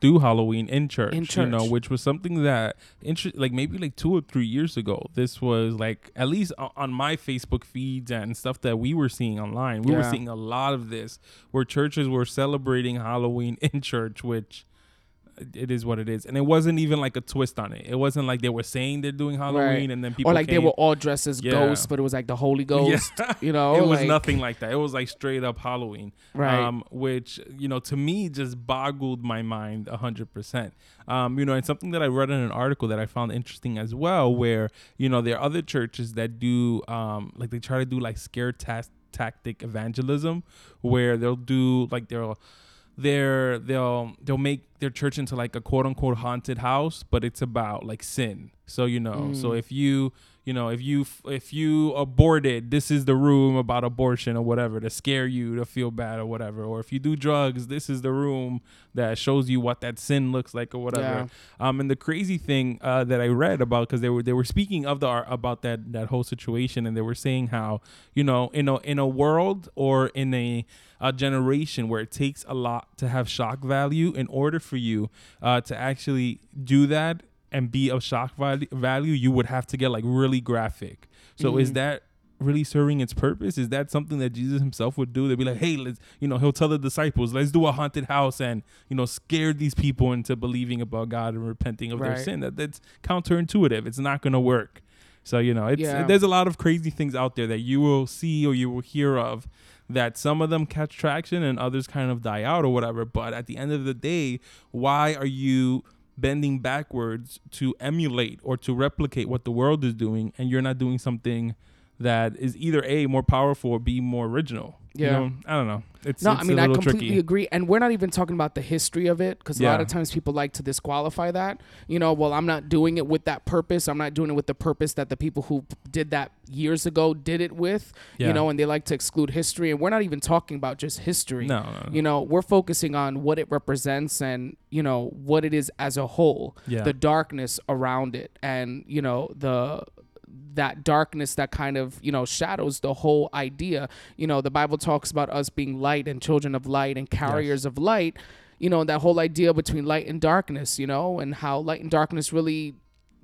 do Halloween in church, In church, you know, which was something that, inter- like maybe like two or three years ago, this was like at least on my Facebook feeds and stuff that we were seeing online, we were seeing a lot of this where churches were celebrating Halloween in church, which it is what it is, and it wasn't even like a twist on it. It wasn't like they were saying they're doing Halloween and then people or like they were all dressed as Yeah. ghosts, but it was like the Holy Ghost. Yeah. You know, it was like- nothing like that. It was like straight up Halloween, Right. Um, which you know to me just boggled my mind a hundred percent. Um, you know, and something that I read in an article that I found interesting as well, where you know there are other churches that do um like they try to do like scare tas- tactic evangelism, where they'll do like they'll they're they'll they'll make their church into like a quote unquote haunted house but it's about like sin so you know so Mm. if you you know if you if you aborted this is the room about abortion or whatever to scare you to feel bad or whatever. Or if you do drugs this is the room that shows you what that sin looks like or whatever. Um and the crazy thing uh that i read about because they were they were speaking of the art about that that whole situation and they were saying how you know in a in a world or in a a generation where it takes a lot to have shock value in order for you uh, to actually do that and be of shock value, value you would have to get like really graphic so is Mhm. that really serving its purpose? Is that something that Jesus himself would do? They'd be like, hey, let's, you know, he'll tell the disciples, let's do a haunted house and, you know, scare these people into believing about God and repenting of right. their sin. That That's counterintuitive. It's not going to work. So, you know, it's, yeah. there's a lot of crazy things out there that you will see or you will hear of that some of them catch traction and others kind of die out or whatever. But at the end of the day, why are you bending backwards to emulate or to replicate what the world is doing and you're not doing something that is either a more powerful or b more original. Yeah, you know, I don't know. It's no, it's I mean I completely tricky. agree, and we're not even talking about the history of it because yeah. a lot of times people like to disqualify that. You know, well, I'm not doing it with that purpose. I'm not doing it with the purpose that the people who did that years ago did it with. Yeah. You know, and they like to exclude history, and we're not even talking about just history. No, no, no. you know, we're focusing on what it represents and you know what it is as a whole, yeah. the darkness around it, and you know the that darkness that kind of you know shadows the whole idea you know the bible talks about us being light and children of light and carriers yes. of light you know that whole idea between light and darkness you know and how light and darkness really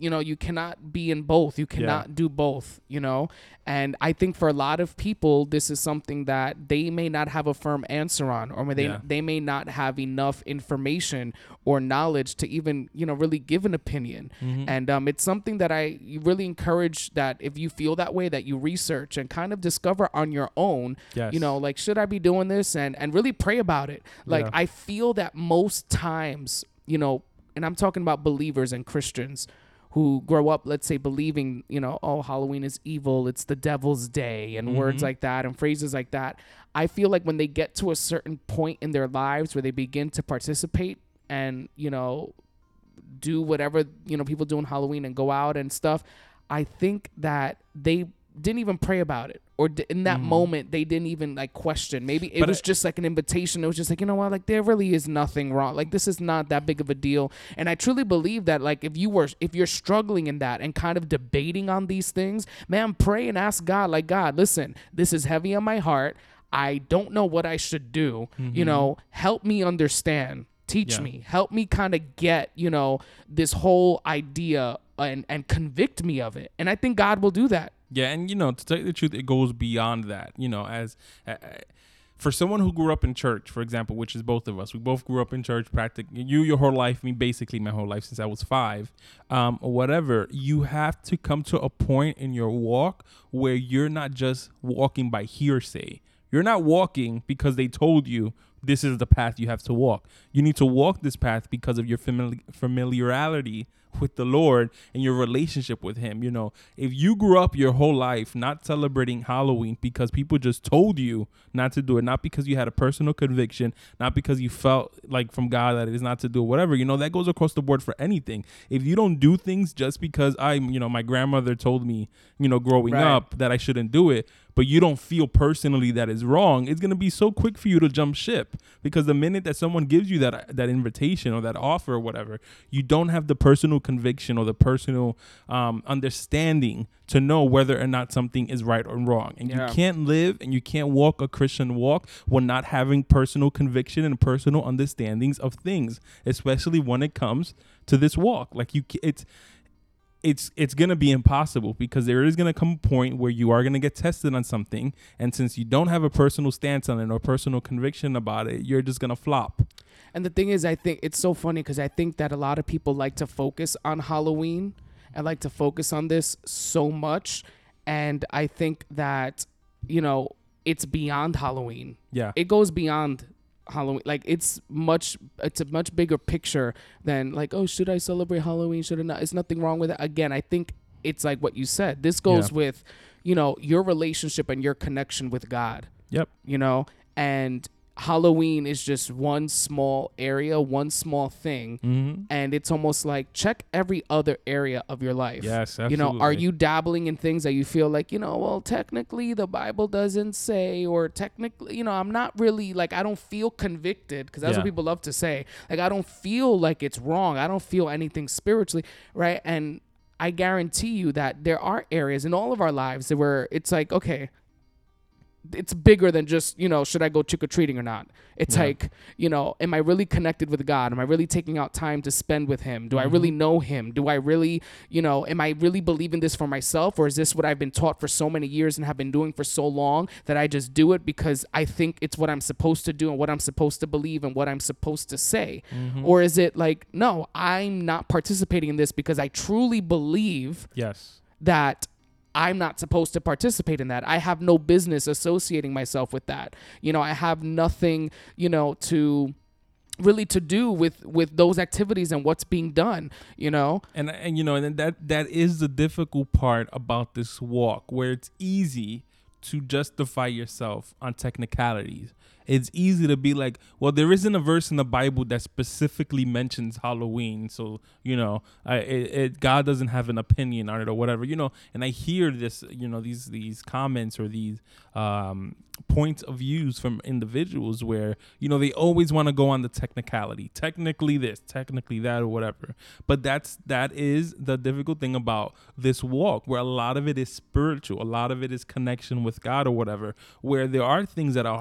you know you cannot be in both you cannot yeah. do both you know and i think for a lot of people this is something that they may not have a firm answer on or they yeah. they may not have enough information or knowledge to even you know really give an opinion mm-hmm. and um, it's something that i really encourage that if you feel that way that you research and kind of discover on your own yes. you know like should i be doing this and and really pray about it like yeah. i feel that most times you know and i'm talking about believers and christians who grow up, let's say, believing, you know, oh, Halloween is evil, it's the devil's day, and mm-hmm. words like that and phrases like that. I feel like when they get to a certain point in their lives where they begin to participate and, you know, do whatever, you know, people do on Halloween and go out and stuff, I think that they didn't even pray about it or in that mm. moment they didn't even like question. Maybe it but was just like an invitation. It was just like you know what? Like there really is nothing wrong. Like this is not that big of a deal. And i truly believe that like if you were if you're struggling in that and kind of debating on these things man pray and ask god like god listen this is heavy on my heart. I don't know what i should do. Mm-hmm. you know help me understand. Teach yeah. me. Help me kind of get you know this whole idea and and convict me of it. And i think god will do that yeah, and you know, to tell you the truth, it goes beyond that. You know, as uh, for someone who grew up in church, for example, which is both of us, we both grew up in church. Practically, you your whole life, me basically my whole life since I was five, um, whatever. You have to come to a point in your walk where you're not just walking by hearsay. You're not walking because they told you this is the path you have to walk. You need to walk this path because of your famili- familiarity with the Lord and your relationship with Him. You know, if you grew up your whole life not celebrating Halloween because people just told you not to do it, not because you had a personal conviction, not because you felt like from God that it is not to do whatever, you know, that goes across the board for anything. If you don't do things just because I'm, you know, my grandmother told me, you know, growing right. up that I shouldn't do it, but you don't feel personally that is wrong, it's gonna be so quick for you to jump ship because the minute that someone gives you that that invitation or that offer or whatever, you don't have the personal conviction or the personal um, understanding to know whether or not something is right or wrong. And yeah. you can't live and you can't walk a Christian walk while not having personal conviction and personal understandings of things, especially when it comes to this walk. Like you, it's it's it's gonna be impossible because there is gonna come a point where you are gonna get tested on something, and since you don't have a personal stance on it or personal conviction about it, you're just gonna flop. And the thing is, I think it's so funny because I think that a lot of people like to focus on Halloween and like to focus on this so much, and I think that you know it's beyond Halloween. Yeah, it goes beyond Halloween. Like it's much it's a much bigger picture than like, oh, should I celebrate Halloween? Should I not? It's nothing wrong with it. Again, I think it's like what you said. This goes yeah. with, you know, your relationship and your connection with God. Yep. You know, and Halloween is just one small area, one small thing, mm-hmm. and it's almost like check every other area of your life. Yes, absolutely. You know, are you dabbling in things that you feel like, you know, well, technically the Bible doesn't say, or technically, you know, I'm not really like I don't feel convicted because that's yeah. what people love to say. Like I don't feel like it's wrong. I don't feel anything spiritually, right? And I guarantee you that there are areas in all of our lives where it's like, okay, it's bigger than just you know should i go trick-or-treating or not? It's Yeah. like you know am i really connected with god? Am i really taking out time to spend with him? Do i really mm-hmm. know him? Do i really you know am i really believing this for myself or is this what i've been taught for so many years and have been doing for so long that i just do it because i think it's what i'm supposed to do and what i'm supposed to believe and what i'm supposed to say? Mm-hmm. Or is it like no i'm not participating in this because i truly believe Yes. that I'm not supposed to participate in that. I have no business associating myself with that. You know, I have nothing, you know, to really to do with with those activities and what's being done, you know? and and you know and that that is the difficult part about this walk where it's easy to justify yourself on technicalities it's easy to be like well there isn't a verse in the bible that specifically mentions halloween so you know I, it, it god doesn't have an opinion on it or whatever you know and i hear this you know these these comments or these um points of views from individuals where you know they always want to go on the technicality technically this technically that or whatever. But that's that is the difficult thing about this walk where a lot of it is spiritual a lot of it is connection with god or whatever where there are things that are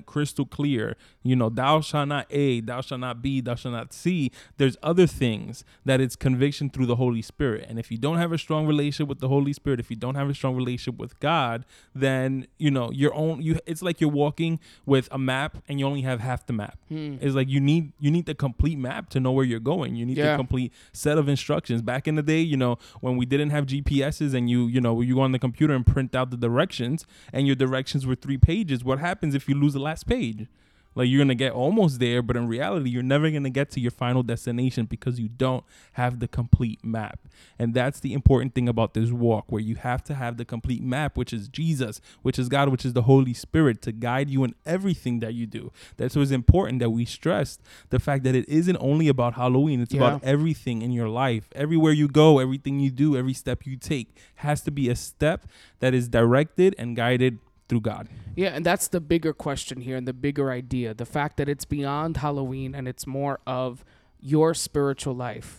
100% crystal clear. You know thou shalt not a thou shalt not b thou shalt not c. There's other things that it's conviction through the holy spirit. And if you don't have a strong relationship with the holy spirit if you don't have a strong relationship with god then you know your own you it's like you're walking with a map and you only have half the map. Hmm. it's like you need you need the complete map to know where you're going. You need Yeah. the complete set of instructions. Back in the day you know when we didn't have gps's and you you know you go on the computer and print out the directions and your directions were three pages what happens if you lose the last page. Like you're gonna get almost there but in reality you're never gonna get to your final destination because you don't have the complete map. And that's the important thing about this walk where you have to have the complete map which is jesus which is god which is the holy spirit to guide you in everything that you do. That's what's important that we stressed the fact that it isn't only about halloween. It's about everything in your life. Everywhere you go everything you do every step you take has to be a step that is directed and guided through god Yeah, and that's the bigger question here and the bigger idea. The fact that it's beyond Halloween and it's more of your spiritual life,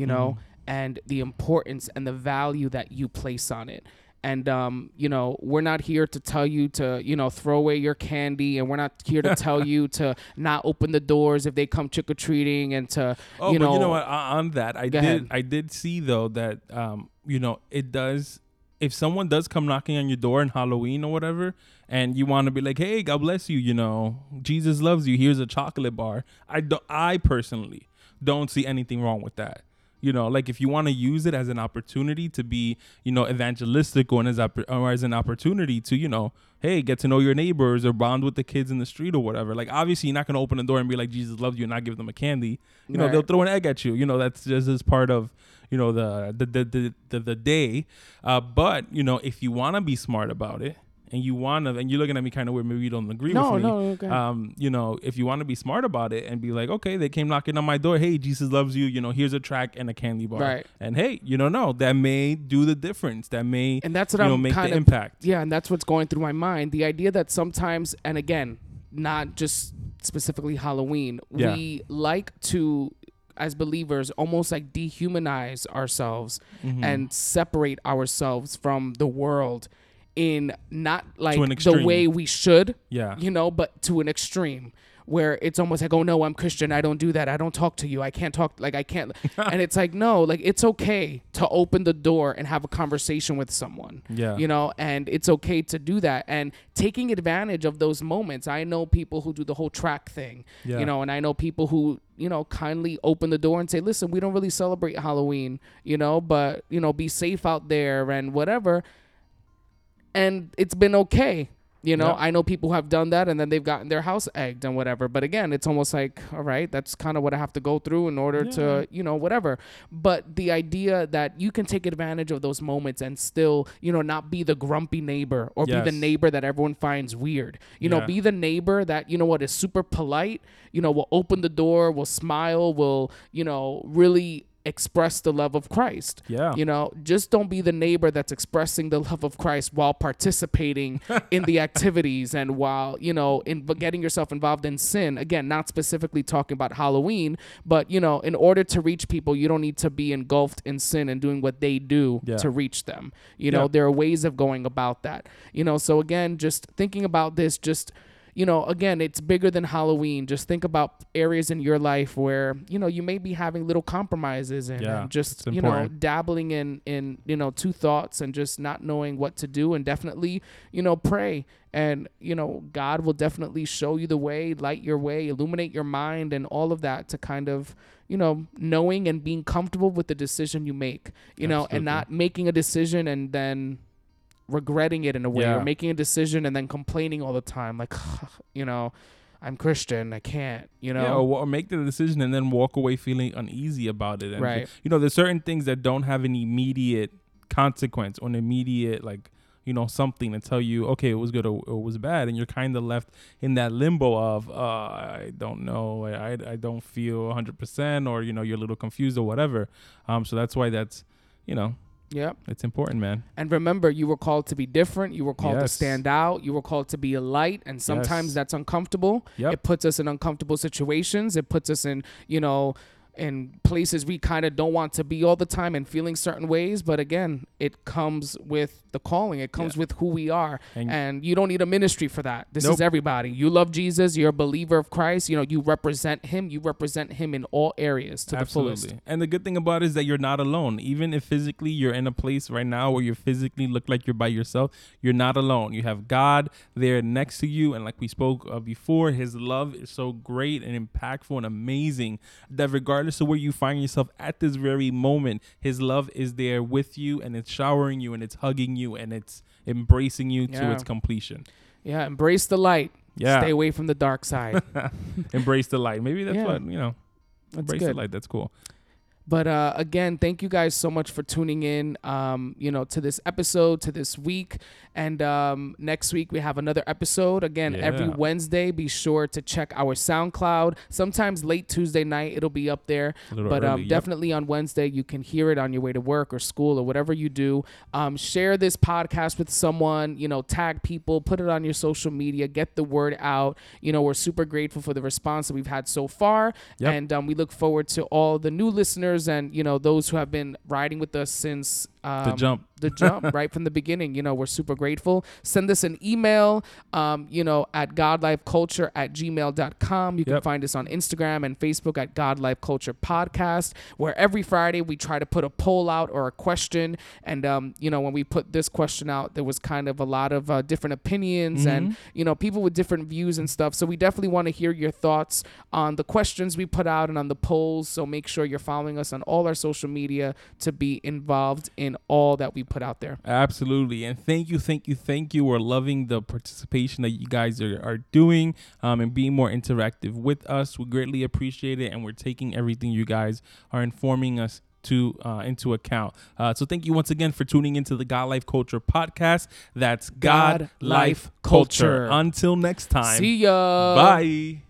you know, and the importance and the value that you place on it. And um, you know, we're not here to tell you to, you know, throw away your candy, and we're not here to tell you to not open the doors if they come trick or treating, and to, Oh, you but know, you know what? On on that, I did. ahead. I did see though that um, you know, it does. If someone does come knocking on your door in Halloween or whatever, and you want to be like, "Hey, God bless you," you know, Jesus loves you. Here's a chocolate bar. I don't. I personally don't see anything wrong with that. You know, like if you want to use it as an opportunity to be, you know, evangelistic or as, or as an opportunity to, you know, hey, get to know your neighbors or bond with the kids in the street or whatever. Like obviously you're not gonna open the door and be like Jesus loves you and not give them a candy. You know, they'll throw an egg at you. You know, that's just as part of, you know, the the the the, the, the day. Uh, but you know, if you want to be smart about it. And you want to, and you're looking at me kind of weird. Maybe you don't agree no, with me no, okay. um, you know, if you want to be smart about it and be like, okay, they came knocking on my door. Hey, Jesus loves you. You know, here's a track and a candy bar. Right. And hey, you don't know that may do the difference. That may, and that's what you know, I'm make kind the of impact. Yeah, and that's what's going through my mind. The idea that sometimes, and again, not just specifically Halloween, Yeah. we like to, as believers, almost like dehumanize ourselves Mm-hmm. and separate ourselves from the world in not like the way we should, Yeah. you know, but to an extreme. Where it's almost like, oh no, I'm Christian. I don't do that. I don't talk to you. I can't talk. Like I can't. and it's like, no, like it's okay to open the door and have a conversation with someone Yeah. you know and it's okay to do that and taking advantage of those moments i know people who do the whole track thing Yeah. you know and i know people who you know kindly open the door and say listen we don't really celebrate halloween you know but you know be safe out there and whatever and it's been okay you know Yeah. i know people who have done that and then they've gotten their house egged and whatever. But again it's almost like all right that's kind of what i have to go through in order Yeah. to you know whatever. But the idea that you can take advantage of those moments and still you know not be the grumpy neighbor or be the neighbor that everyone finds weird. You know be the neighbor that you know what is super polite you know will open the door will smile will you know really express the love of Christ. Yeah. You know, just don't be the neighbor that's expressing the love of Christ while participating in the activities and while, you know, in getting yourself involved in sin. Again, not specifically talking about Halloween, but you know, in order to reach people, you don't need to be engulfed in sin and doing what they do Yeah. to reach them. You know, Yeah. there are ways of going about that. You know, so again, just thinking about this just you know, again, it's bigger than Halloween. Just think about areas in your life where, you know, you may be having little compromises and, Yeah, and just, you know, dabbling in, in, you know, two thoughts and just not knowing what to do. And definitely, you know, pray. And, you know, God will definitely show you the way, light your way, illuminate your mind, and all of that to kind of, you know, knowing and being comfortable with the decision you make, you know, and not making a decision and then regretting it in a way Yeah. or making a decision and then complaining all the time like you know i'm christian i can't you know Yeah, or, or make the decision and then walk away feeling uneasy about it. And Right. You know, there's certain things that don't have an immediate consequence or an immediate like you know something to tell you okay it was good or, it was bad and you're kind of left in that limbo of uh, i don't know I, I, I don't feel 100% or you know you're a little confused or whatever um so that's why that's you know yep. It's important man. And remember you were called to be different. You were called to stand out. You were called to be a light. And sometimes Yes. that's uncomfortable. Yep. it puts us in uncomfortable situations. It puts us in you know in places we kind of don't want to be all the time and feeling certain ways but again it comes with the calling it comes Yeah. with who we are And- and, you don't need a ministry for that this is everybody you love jesus you're a believer of christ you know you represent him you represent him in all areas to the fullest Absolutely. And the good thing about it is that you're not alone. Even if physically you're in a place right now where you physically look like you're by yourself, you're not alone. You have God there next to you. And like we spoke of before, his love is so great and impactful and amazing that regardless of where you find yourself at this very moment, his love is there with you and it's showering you and it's hugging you and it's embracing you to its completion. yeah embrace the light Yeah. stay away from the dark side Embrace the light. Maybe that's Yeah. what, you know, that's embrace good the light. That's cool. But uh, again, thank you guys so much for tuning in. Um, you know, to this episode, to this week, and um, next week we have another episode. Again, every Wednesday, be sure to check our SoundCloud. Sometimes late Tuesday night, it'll be up there. A little But um, yep. definitely on Wednesday, you can hear it on your way to work or school or whatever you do. Um, share this podcast with someone. You know, tag people, put it on your social media, get the word out. You know, we're super grateful for the response that we've had so far, Yep. and um, we look forward to all the new listeners and you know those who have been riding with us since um, the jump. the jump right from the beginning. You know, we're super grateful. Send us an email, um, you know, at godlifeculture at gmail.com. You can Yep. find us on Instagram and Facebook at God Life Culture Podcast, where every Friday we try to put a poll out or a question. And, um, you know, when we put this question out, there was kind of a lot of uh, different opinions and, you know, people with different views and stuff. So we definitely want to hear your thoughts on the questions we put out and on the polls. So make sure you're following us on all our social media to be involved in all that we put out there. Absolutely. And thank you, thank you, thank you. We're loving the participation that you guys are, are doing um, and being more interactive with us. We greatly appreciate it. And we're taking everything you guys are informing us to uh, into account. Uh, so thank you once again for tuning into the God Life Culture podcast. That's God, God Life Life Culture. Culture. Until next time. See ya. Bye.